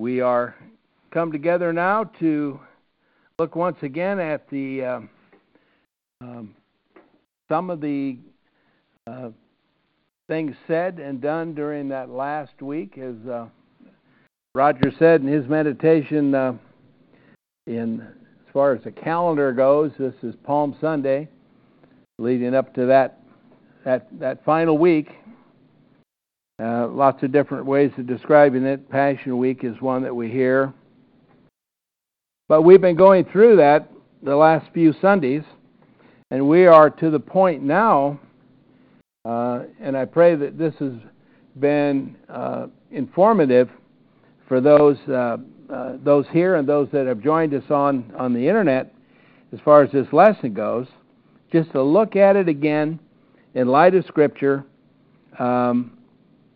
we are come together now to look once again at the uh, um, some of the uh, things said and done during that last week, as uh, Roger said in his meditation. Uh, in as far as the calendar goes, this is Palm Sunday, leading up to that that that final week. Uh, lots of different ways of describing it. Passion Week is one that we hear. But we've been going through that the last few Sundays, and we are to the point now, uh, and I pray that this has been uh, informative for those uh, uh, those here and those that have joined us on on the internet, as far as this lesson goes, just to look at it again in light of Scripture. Um,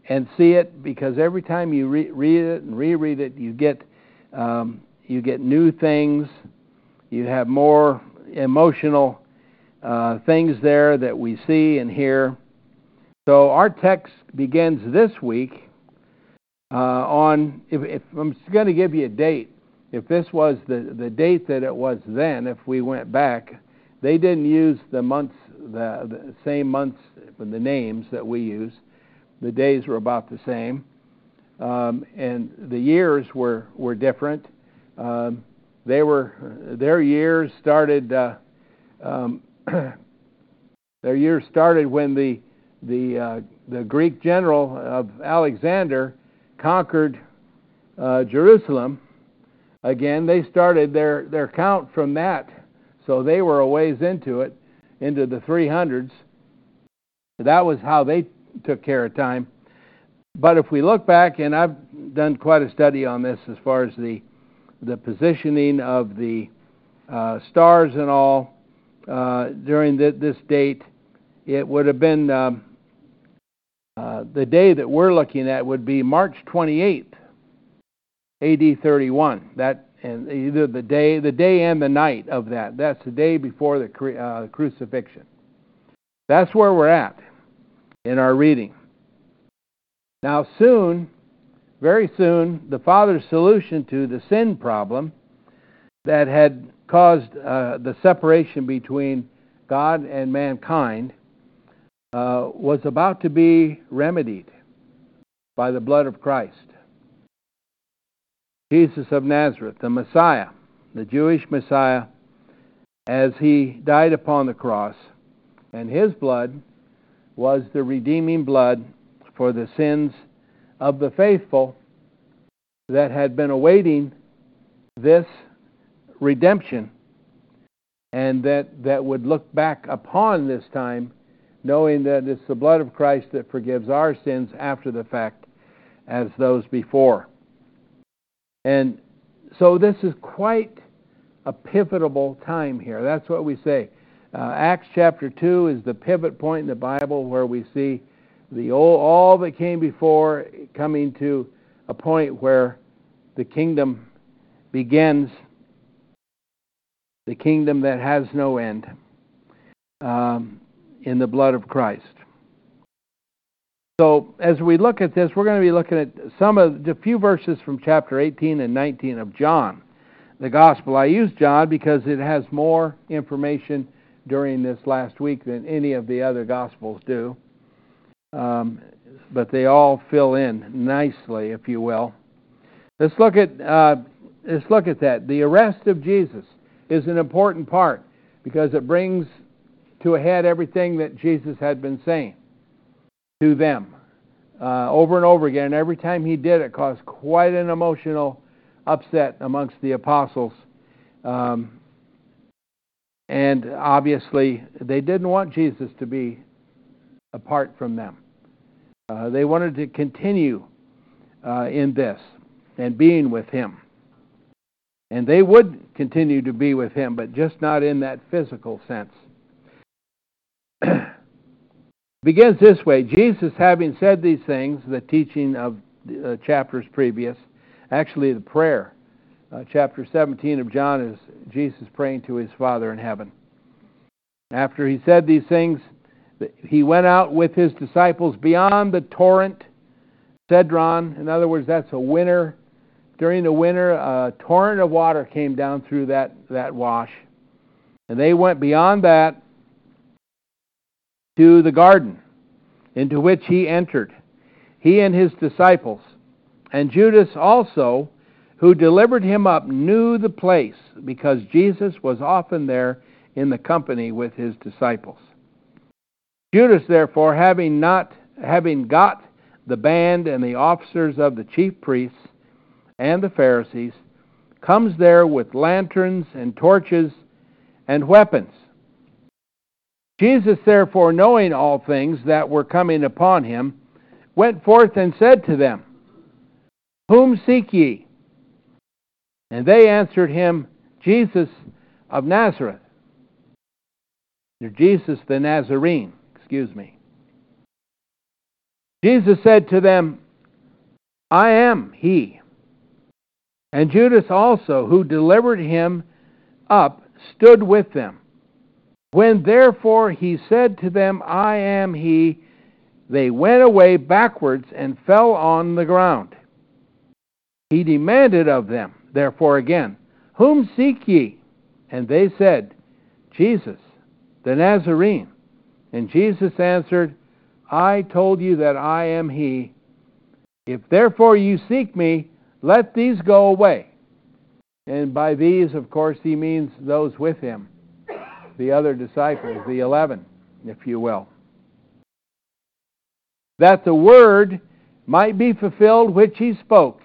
and see it because every time you re- read it and reread it, you get um, you get new things. You have more emotional uh, things there that we see and hear. So our text begins this week uh, on. If, if I'm going to give you a date, if this was the the date that it was then, if we went back, they didn't use the months, the, the same months, the names that we use the days were about the same, um, and the years were were different. Um, they were their years started. Uh, um, their years started when the the uh, the Greek general of Alexander conquered uh, Jerusalem. Again, they started their their count from that, so they were a ways into it, into the 300s. That was how they took care of time. But if we look back, and I've done quite a study on this as far as the the positioning of the uh, stars and all uh, during the, this date, it would have been um, uh, the day that we're looking at would be March 28th, AD 31. That and either the day, the day and the night of that. That's the day before the uh, crucifixion. That's where we're at in our reading. Now, soon, very soon, the Father's solution to the sin problem that had caused uh, the separation between God and mankind uh, was about to be remedied by the blood of Christ. Jesus of Nazareth, the Messiah, the Jewish Messiah, as he died upon the cross, and his blood was the redeeming blood for the sins of the faithful that had been awaiting this redemption and that, that would look back upon this time knowing that it's the blood of Christ that forgives our sins after the fact as those before. And so this is quite a pivotal time here. That's what we say. Uh, Acts chapter 2 is the pivot point in the Bible where we see the old, all that came before coming to a point where the kingdom begins, the kingdom that has no end, um, in the blood of Christ. So, as we look at this, we're going to be looking at some of the few verses from chapter 18 and 19 of John, the Gospel. I use John because it has more information during this last week than any of the other Gospels do. Um, but they all fill in nicely, if you will. Let's look at uh, let's look at that. The arrest of Jesus is an important part because it brings to a head everything that Jesus had been saying to them uh, over and over again. Every time he did it, caused quite an emotional upset amongst the apostles. Um, and obviously, they didn't want Jesus to be apart from them. Uh, they wanted to continue uh, in this and being with him. And they would continue to be with him, but just not in that physical sense. begins this way Jesus, having said these things, the teaching of uh, chapters previous, actually the prayer, uh, chapter 17 of John is Jesus praying to his Father in heaven. After he said these things, he went out with his disciples beyond the torrent Cedron. In other words, that's a winter. During the winter, a torrent of water came down through that, that wash. And they went beyond that to the garden into which he entered, he and his disciples. And Judas also, who delivered him up, knew the place because Jesus was often there in the company with his disciples. Judas, therefore, having not having got the band and the officers of the chief priests and the Pharisees, comes there with lanterns and torches and weapons. Jesus, therefore, knowing all things that were coming upon him, went forth and said to them, Whom seek ye? And they answered him, Jesus of Nazareth. Or Jesus the Nazarene, excuse me. Jesus said to them, I am he. And Judas also, who delivered him up, stood with them. When therefore he said to them, I am he, they went away backwards and fell on the ground. He demanded of them, therefore again, Whom seek ye? And they said, Jesus, the Nazarene. And Jesus answered, I told you that I am he. If therefore you seek me, let these go away. And by these, of course, he means those with him the other disciples, the eleven, if you will. That the word might be fulfilled which he spoke.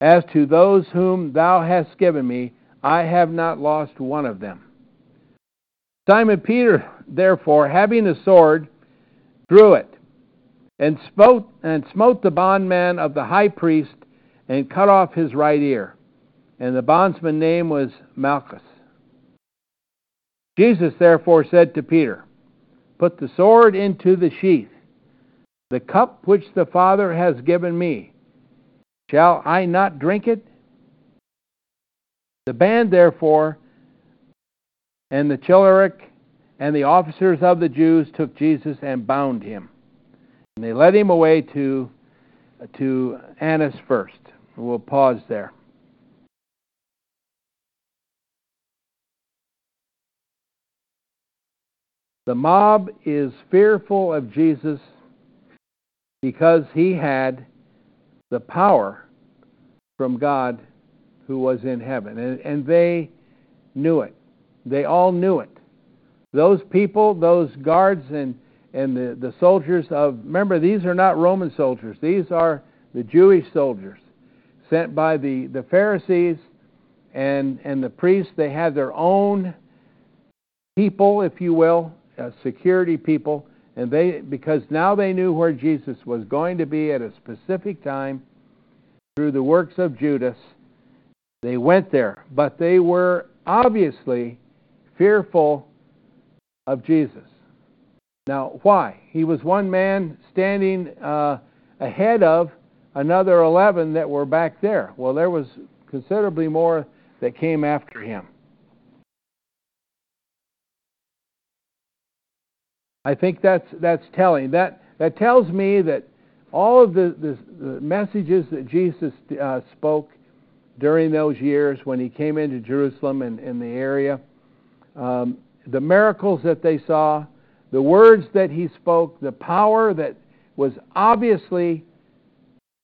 As to those whom thou hast given me, I have not lost one of them. Simon Peter, therefore, having a sword, drew it, and smote, and smote the bondman of the high priest, and cut off his right ear. And the bondsman's name was Malchus. Jesus therefore said to Peter, Put the sword into the sheath. The cup which the Father has given me, shall I not drink it? The band, therefore, and the chiliarch and the officers of the Jews took Jesus and bound him. And they led him away to, to Annas first. We'll pause there. The mob is fearful of Jesus because he had the power from God who was in heaven. And, and they knew it. They all knew it. Those people, those guards and, and the, the soldiers of, remember, these are not Roman soldiers. These are the Jewish soldiers sent by the, the Pharisees and, and the priests. They had their own people, if you will, uh, security people, and they because now they knew where Jesus was going to be at a specific time through the works of Judas. They went there, but they were obviously fearful of Jesus. Now, why? He was one man standing uh, ahead of another 11 that were back there. Well, there was considerably more that came after him. I think that's that's telling. That that tells me that all of the, the, the messages that Jesus uh, spoke during those years when he came into Jerusalem and in the area, um, the miracles that they saw, the words that he spoke, the power that was obviously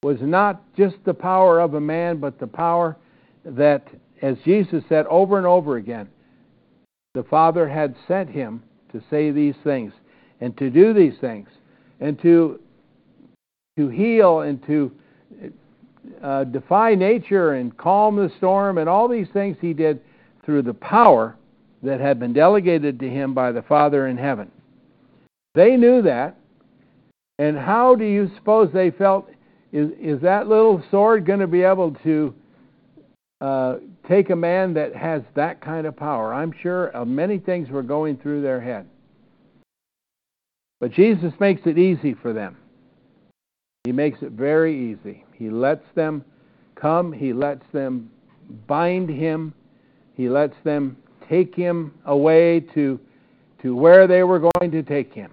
was not just the power of a man, but the power that, as Jesus said over and over again, the Father had sent him to say these things and to do these things and to to heal and to uh, defy nature and calm the storm and all these things he did through the power that had been delegated to him by the Father in heaven. They knew that. And how do you suppose they felt? Is, is that little sword going to be able to uh, take a man that has that kind of power? I'm sure uh, many things were going through their head. But Jesus makes it easy for them. He makes it very easy. He lets them come, He lets them bind Him, He lets them take Him away to, to where they were going to take Him.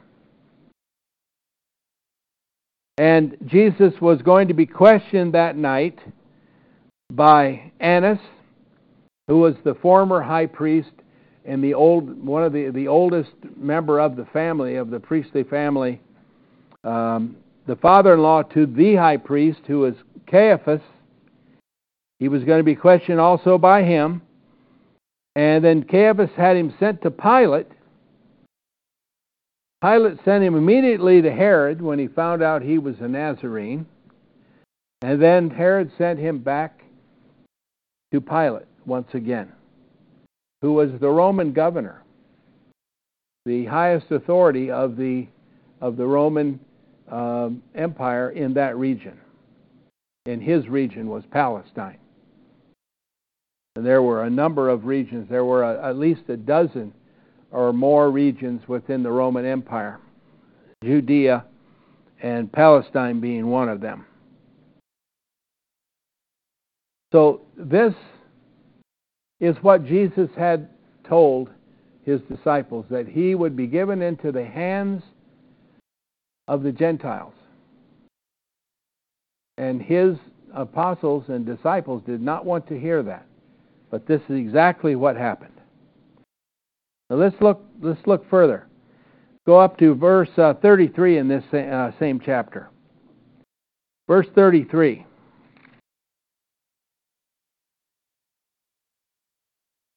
And Jesus was going to be questioned that night by Annas, who was the former high priest and the old one of the the oldest member of the family of the priestly family, um, the father-in-law to the high priest, who was Caiaphas. He was going to be questioned also by him, and then Caiaphas had him sent to Pilate. Pilate sent him immediately to Herod when he found out he was a Nazarene, and then Herod sent him back to Pilate once again who was the Roman governor, the highest authority of the of the Roman um, Empire in that region. And his region was Palestine. And there were a number of regions. There were a, at least a dozen or more regions within the Roman Empire, Judea and Palestine being one of them. So this is what Jesus had told his disciples that he would be given into the hands of the Gentiles. And his apostles and disciples did not want to hear that. But this is exactly what happened. Now let's look let's look further. Go up to verse uh, 33 in this uh, same chapter. Verse 33.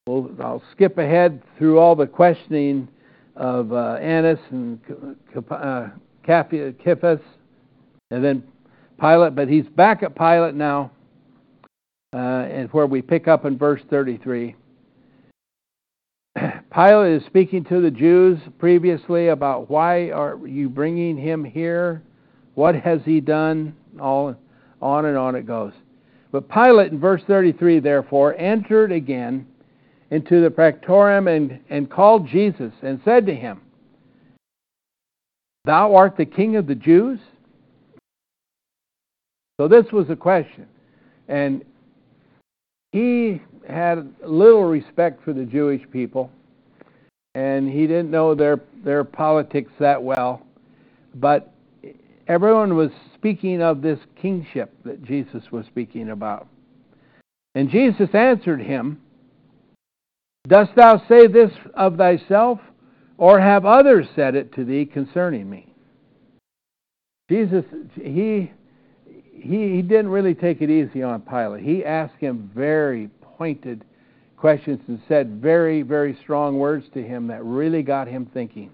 We'll, I'll skip ahead through all the questioning of uh, Annas and uh, Caiaphas, and then Pilate. But he's back at Pilate now, uh, and where we pick up in verse 33. Pilate is speaking to the Jews previously about why are you bringing him here? What has he done? All on and on it goes. But Pilate in verse 33 therefore entered again into the praetorium and, and called Jesus and said to him, Thou art the king of the Jews? So this was a question. And he had little respect for the Jewish people, and he didn't know their, their politics that well. But everyone was speaking of this kingship that Jesus was speaking about. And Jesus answered him, Dost thou say this of thyself, or have others said it to thee concerning me? Jesus, he, he, he didn't really take it easy on Pilate. He asked him very pointed questions and said very, very strong words to him that really got him thinking.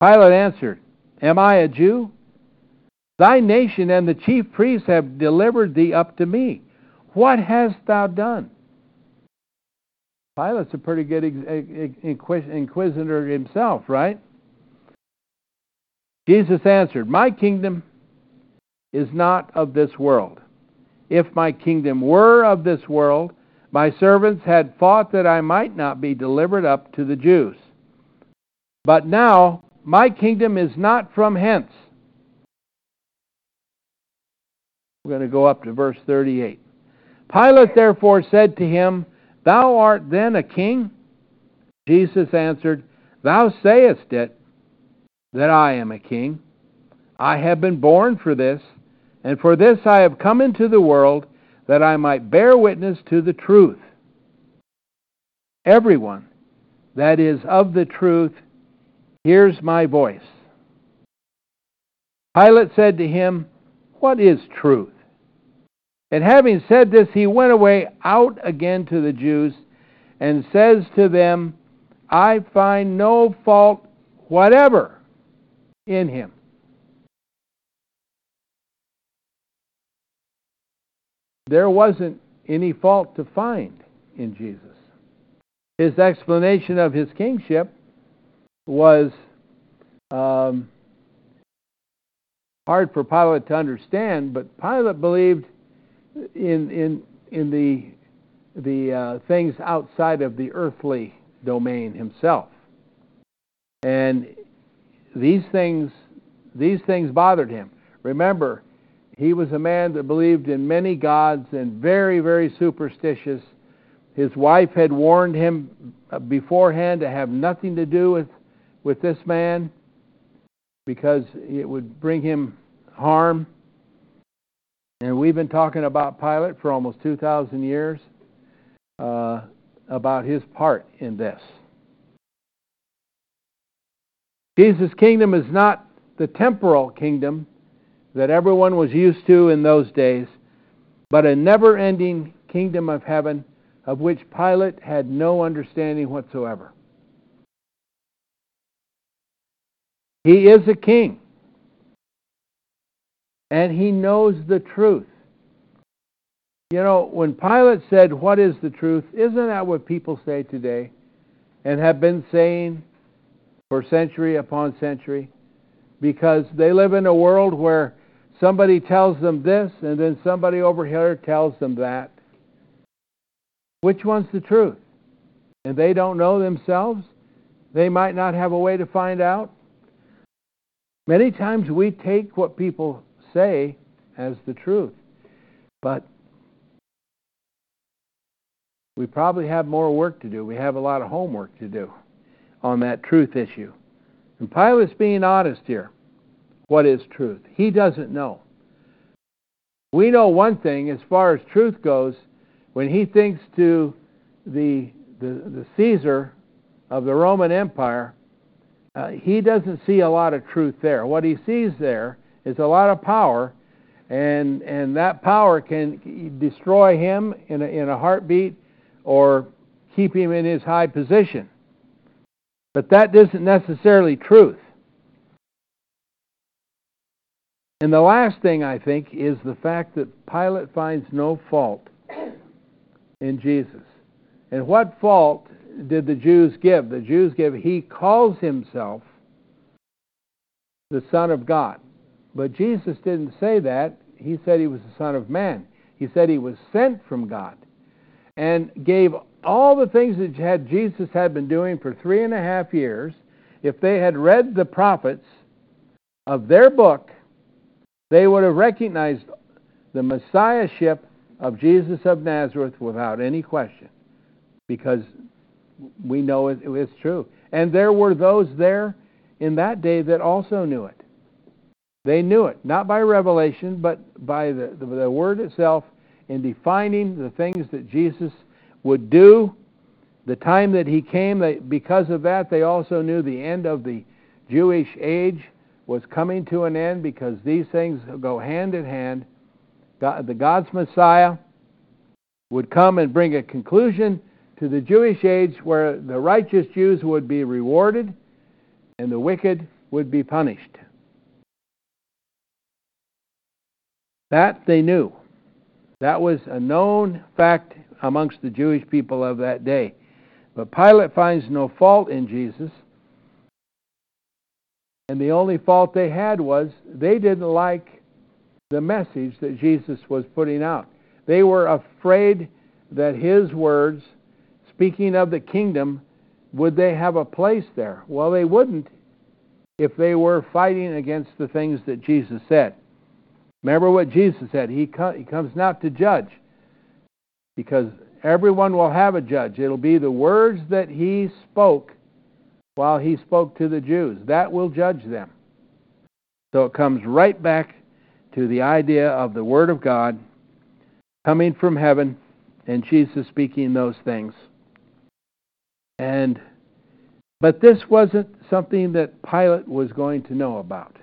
Pilate answered, Am I a Jew? Thy nation and the chief priests have delivered thee up to me. What hast thou done? Pilate's a pretty good inquisitor himself, right? Jesus answered, My kingdom is not of this world. If my kingdom were of this world, my servants had fought that I might not be delivered up to the Jews. But now my kingdom is not from hence. We're going to go up to verse 38. Pilate therefore said to him, Thou art then a king? Jesus answered, Thou sayest it, that I am a king. I have been born for this, and for this I have come into the world, that I might bear witness to the truth. Everyone that is of the truth hears my voice. Pilate said to him, What is truth? And having said this, he went away out again to the Jews and says to them, I find no fault whatever in him. there wasn't any fault to find in Jesus. His explanation of his kingship was um, hard for Pilate to understand, but Pilate believed in in in the the uh, things outside of the earthly domain himself, and these things these things bothered him. Remember, he was a man that believed in many gods and very very superstitious. His wife had warned him beforehand to have nothing to do with with this man because it would bring him harm. And we've been talking about Pilate for almost 2,000 years uh, about his part in this. Jesus' kingdom is not the temporal kingdom that everyone was used to in those days, but a never ending kingdom of heaven of which Pilate had no understanding whatsoever. He is a king. And he knows the truth. You know, when Pilate said, What is the truth? Isn't that what people say today and have been saying for century upon century? Because they live in a world where somebody tells them this and then somebody over here tells them that. Which one's the truth? And they don't know themselves? They might not have a way to find out? Many times we take what people say as the truth, but we probably have more work to do. We have a lot of homework to do on that truth issue. And Pilate's being honest here. What is truth? He doesn't know. We know one thing as far as truth goes, when he thinks to the, the, the Caesar of the Roman Empire, uh, he doesn't see a lot of truth there. What he sees there is a lot of power, and and that power can destroy him in a, in a heartbeat or keep him in his high position. But that isn't necessarily truth. And the last thing I think is the fact that Pilate finds no fault in Jesus. And what fault did the Jews give? The Jews give, he calls himself the Son of God. But Jesus didn't say that. He said he was the Son of Man. He said he was sent from God and gave all the things that had Jesus had been doing for three and a half years. If they had read the prophets of their book, they would have recognized the Messiahship of Jesus of Nazareth without any question because we know it, it's true. And there were those there in that day that also knew it. They knew it, not by revelation, but by the, the, the word itself in defining the things that Jesus would do, the time that he came. They, because of that, they also knew the end of the Jewish age was coming to an end because these things go hand in hand. God, the God's Messiah would come and bring a conclusion to the Jewish age where the righteous Jews would be rewarded and the wicked would be punished. That they knew. That was a known fact amongst the Jewish people of that day. But Pilate finds no fault in Jesus. And the only fault they had was they didn't like the message that Jesus was putting out. They were afraid that his words speaking of the kingdom, would they have a place there? Well, they wouldn't if they were fighting against the things that Jesus said. Remember what Jesus said. He, he comes not to judge, because everyone will have a judge. It'll be the words that he spoke while he spoke to the Jews. That will judge them. So it comes right back to the idea of the Word of God coming from heaven and Jesus speaking those things. And but this wasn't something that Pilate was going to know about.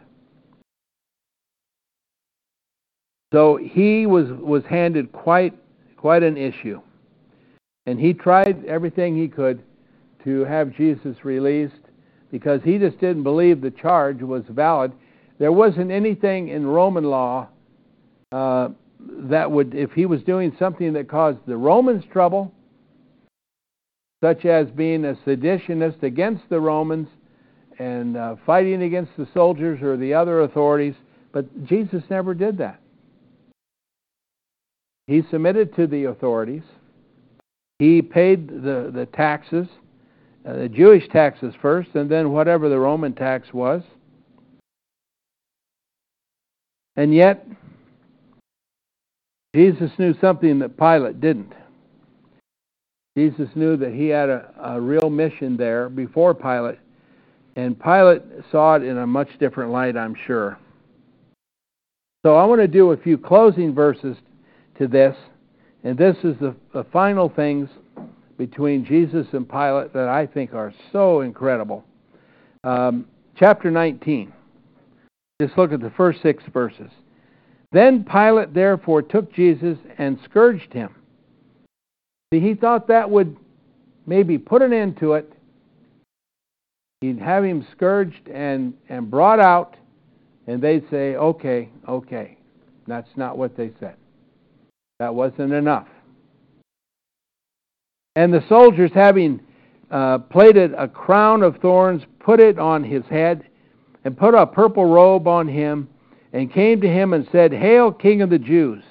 So he was, was handed quite quite an issue. And he tried everything he could to have Jesus released because he just didn't believe the charge was valid. There wasn't anything in Roman law uh, that would, if he was doing something that caused the Romans trouble, such as being a seditionist against the Romans and uh, fighting against the soldiers or the other authorities, but Jesus never did that. He submitted to the authorities. He paid the, the taxes, uh, the Jewish taxes first, and then whatever the Roman tax was. And yet, Jesus knew something that Pilate didn't. Jesus knew that he had a, a real mission there before Pilate, and Pilate saw it in a much different light, I'm sure. So I want to do a few closing verses to this, and this is the, the final things between Jesus and Pilate that I think are so incredible. Um, chapter 19. Just look at the first six verses. Then Pilate therefore took Jesus and scourged him. See, he thought that would maybe put an end to it. He'd have him scourged and, and brought out, and they'd say, okay, okay. That's not what they said. That wasn't enough. And the soldiers, having uh, plaited a crown of thorns, put it on his head, and put a purple robe on him and came to him and said, Hail, King of the Jews!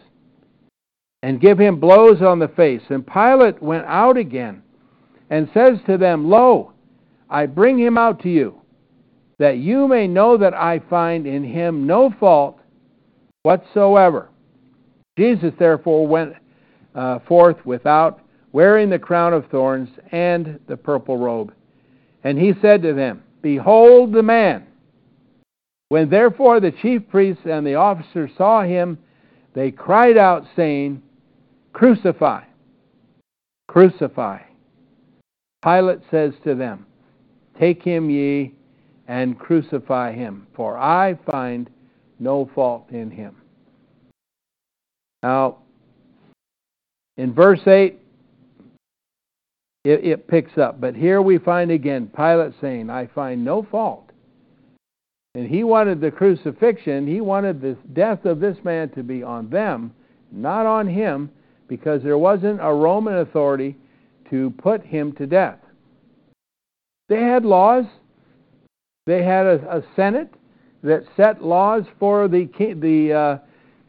And give him blows on the face. And Pilate went out again and says to them, Lo, I bring him out to you, that you may know that I find in him no fault whatsoever. Jesus therefore went uh, forth without, wearing the crown of thorns and the purple robe. And he said to them, Behold the man. When therefore the chief priests and the officers saw him, they cried out, saying, Crucify! Crucify! Pilate says to them, Take him ye and crucify him, for I find no fault in him. Now, in verse 8, it, it, picks up. But here we find again Pilate saying, I find no fault and he wanted the crucifixion, he wanted the death of this man to be on them, not on him, because there wasn't a Roman authority to put him to death. They had laws. They had a, a Senate that set laws for the king the uh,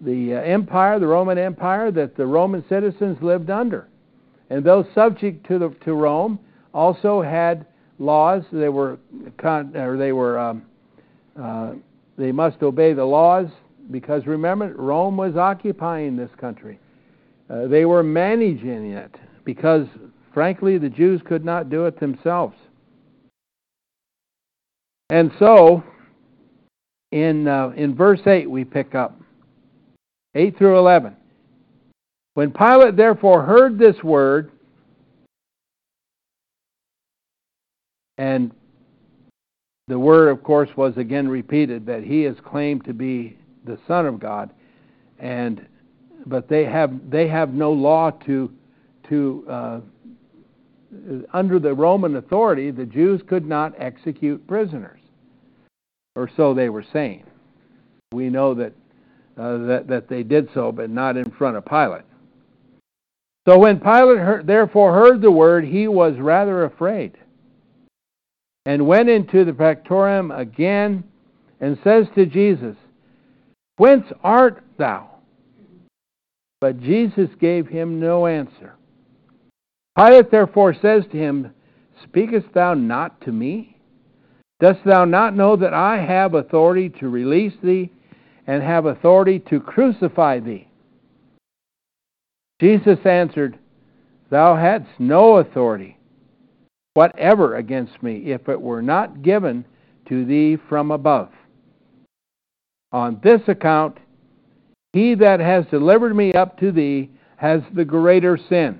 the uh, empire, the Roman Empire, that the Roman citizens lived under, and those subject to the to Rome also had laws. They were con, or they were um, uh, they must obey the laws because remember, Rome was occupying this country. Uh, they were managing it because, frankly, the Jews could not do it themselves. And so, in, uh, in verse 8, we pick up 8 through 11. When Pilate therefore heard this word, and the word, of course, was again repeated that he is claimed to be the Son of God, and but they have they have no law to to uh, under the Roman authority, the Jews could not execute prisoners, or so they were saying. We know that uh, that that they did so, but not in front of Pilate. So when Pilate heard, therefore heard the word, he was rather afraid and went into the praetorium again and says to Jesus, Whence art thou? But Jesus gave him no answer. Pilate therefore says to him, Speakest thou not to me? Dost thou not know that I have authority to release thee and have authority to crucify thee? Jesus answered, Thou hadst no authority whatever against me, if it were not given to thee from above. On this account, he that has delivered me up to thee has the greater sin.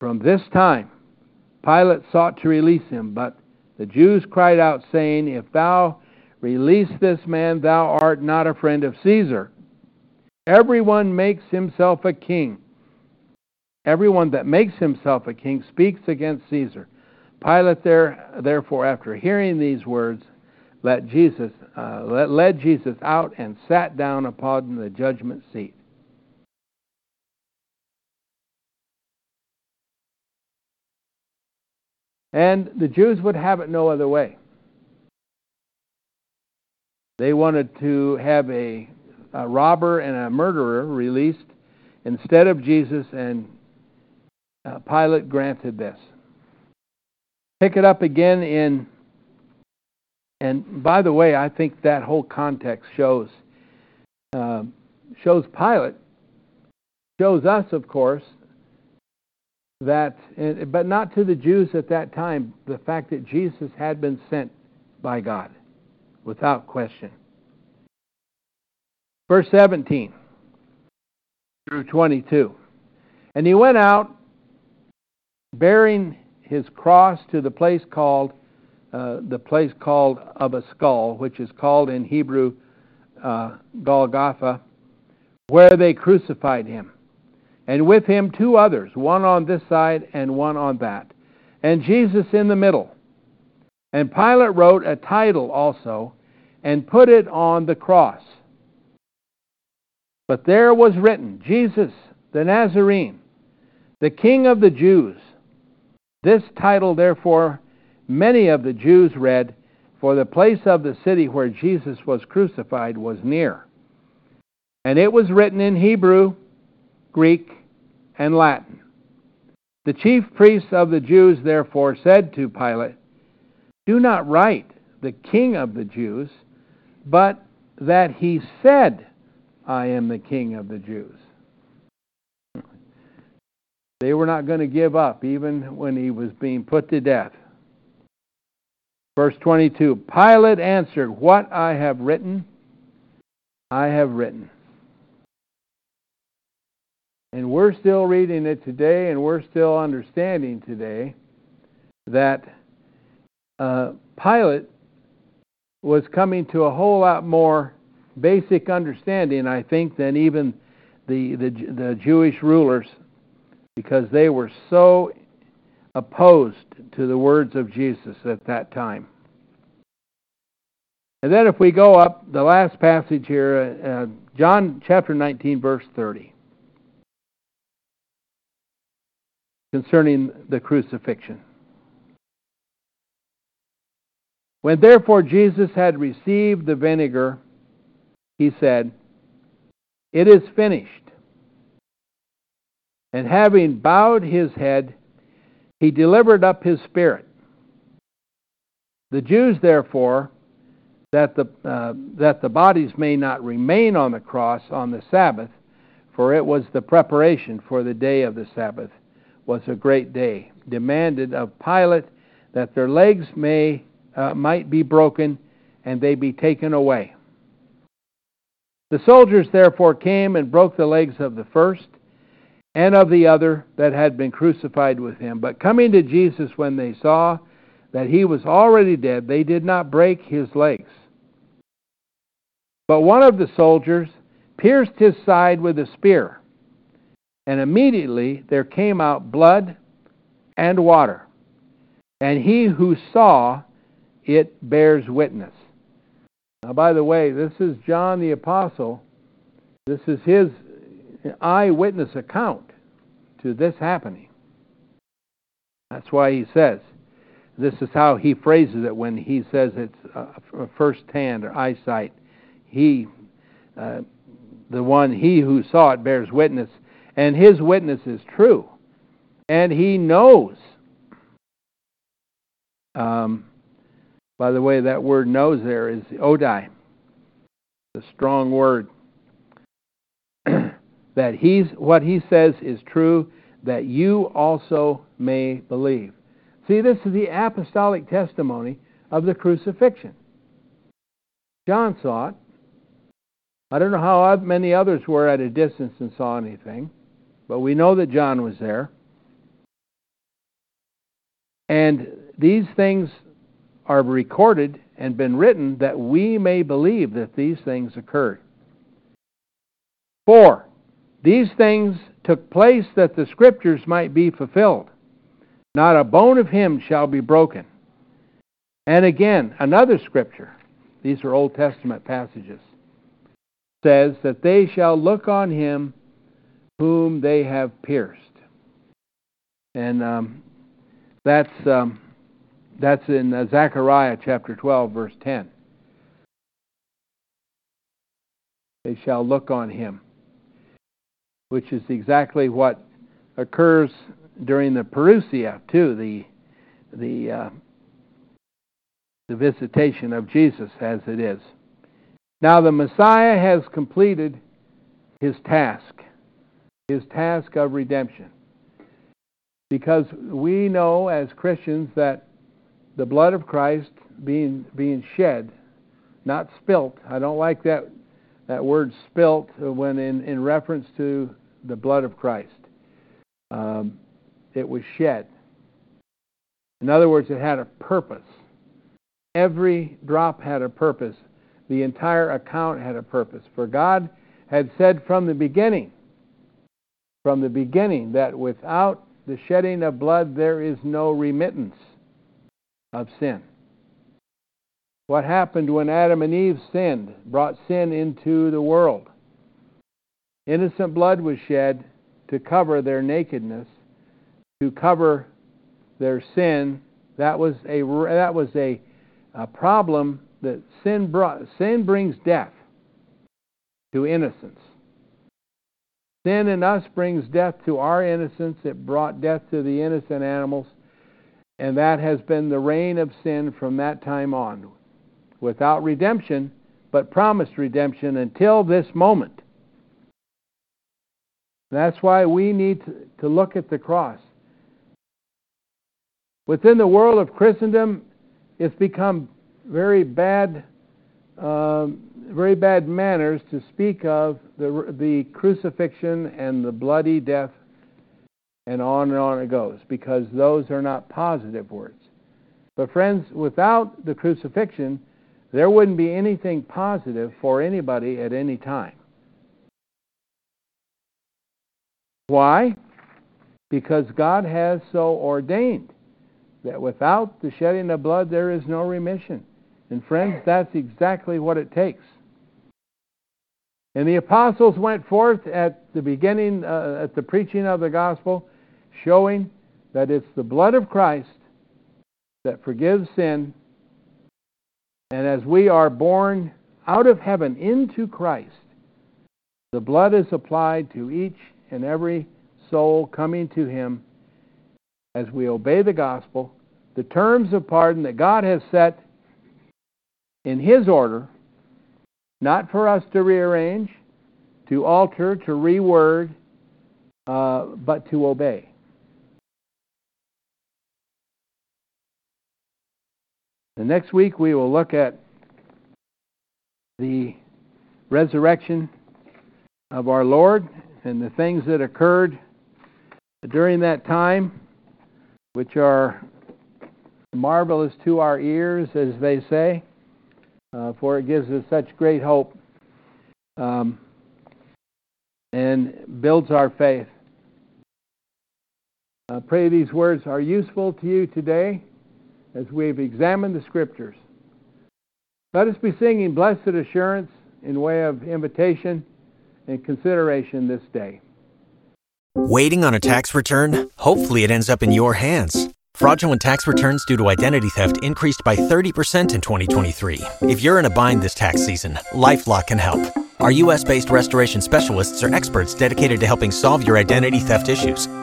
From this time, Pilate sought to release him, but the Jews cried out, saying, If thou release this man, thou art not a friend of Caesar. Everyone makes himself a king. Everyone that makes himself a king speaks against Caesar. Pilate, there, therefore, after hearing these words, let Jesus uh, led Jesus out and sat down upon the judgment seat. And the Jews would have it no other way. They wanted to have a, a robber and a murderer released instead of Jesus, and uh, Pilate granted this. Pick it up again in, and by the way, I think that whole context shows uh, shows Pilate, shows us, of course, that, but not to the Jews at that time, the fact that Jesus had been sent by God, without question. Verse 17 through 22. And he went out bearing his cross to the place called uh, the place called of a skull, which is called in Hebrew uh, Golgotha, where they crucified him, and with him two others, one on this side and one on that, and Jesus in the middle. And Pilate wrote a title also, and put it on the cross. But there was written, Jesus the Nazarene, the King of the Jews. This title, therefore, many of the Jews read, for the place of the city where Jesus was crucified was near. And it was written in Hebrew, Greek, and Latin. The chief priests of the Jews therefore said to Pilate, Do not write the King of the Jews, but that he said, I am the King of the Jews. They were not going to give up even when he was being put to death. Verse 22 Pilate answered, What I have written, I have written. And we're still reading it today, and we're still understanding today that uh, Pilate was coming to a whole lot more basic understanding, I think, than even the, the, the Jewish rulers because they were so opposed to the words of Jesus at that time. And then if we go up, the last passage here, uh, John chapter 19, verse 30, concerning the crucifixion. When therefore Jesus had received the vinegar, he said, It is finished. And having bowed his head, he delivered up his spirit. The Jews, therefore, that the, uh, that the bodies may not remain on the cross on the Sabbath, for it was the preparation for the day of the Sabbath, was a great day, demanded of Pilate that their legs may, uh, might be broken and they be taken away. The soldiers therefore came and broke the legs of the first and of the other that had been crucified with him. But coming to Jesus when they saw that he was already dead, they did not break his legs. But one of the soldiers pierced his side with a spear, and immediately there came out blood and water. And he who saw it bears witness. Now, by the way, this is John the Apostle. This is his eyewitness account to this happening. That's why he says, this is how he phrases it when he says it's first hand or eyesight. He, uh, the one, he who saw it bears witness, and his witness is true. And he knows. Um, by the way, that word knows there is oida, the strong word that he's what he says is true, that you also may believe. See, this is the apostolic testimony of the crucifixion. John saw it. I don't know how many others were at a distance and saw anything, but we know that John was there. And these things are recorded and been written that we may believe that these things occurred. Four, these things took place that the Scriptures might be fulfilled. Not a bone of him shall be broken. And again, another Scripture these are Old Testament passages, says that they shall look on him whom they have pierced. And um, that's, um, that's in uh, Zechariah chapter 12, verse 10. They shall look on him, which is exactly what occurs during the Parousia, too, the, the, uh, the visitation of Jesus as it is. Now, the Messiah has completed his task, his task of redemption. Because we know as Christians that the blood of Christ being, being shed, not spilt, I don't like that, that word spilt when in, in reference to the blood of Christ. Um, it was shed. In other words, it had a purpose. Every drop had a purpose. The entire account had a purpose. For God had said from the beginning, from the beginning, that without the shedding of blood there is no remittance of sin. What happened when Adam and Eve sinned, brought sin into the world? Innocent blood was shed to cover their nakedness, to cover their sin. That was a that was a, a problem that sin brought. Sin brings death to innocence. Sin in us brings death to our innocence. It brought death to the innocent animals. And that has been the reign of sin from that time on. Without redemption, but promised redemption until this moment. That's why we need to look at the cross. Within the world of Christendom, it's become very bad, um, very bad manners to speak of the, the crucifixion and the bloody death, and on and on it goes, because those are not positive words. But, friends, without the crucifixion, there wouldn't be anything positive for anybody at any time. Why? Because God has so ordained that without the shedding of blood there is no remission. And friends, that's exactly what it takes. And the apostles went forth at the beginning, uh, at the preaching of the gospel, showing that it's the blood of Christ that forgives sin. And as we are born out of heaven into Christ, the blood is applied to each and every soul coming to Him as we obey the gospel, the terms of pardon that God has set in His order, not for us to rearrange, to alter, to reword, uh, but to obey. The next week we will look at the resurrection of our Lord and the things that occurred during that time, which are marvelous to our ears, as they say, uh, for it gives us such great hope um, and builds our faith. I pray these words are useful to you today as we've examined the Scriptures. Let us be singing Blessed Assurance in way of invitation and consideration this day. Waiting on a tax return? Hopefully, it ends up in your hands. Fraudulent tax returns due to identity theft increased by 30% in 2023. If you're in a bind this tax season, LifeLock can help. Our U.S. based restoration specialists are experts dedicated to helping solve your identity theft issues.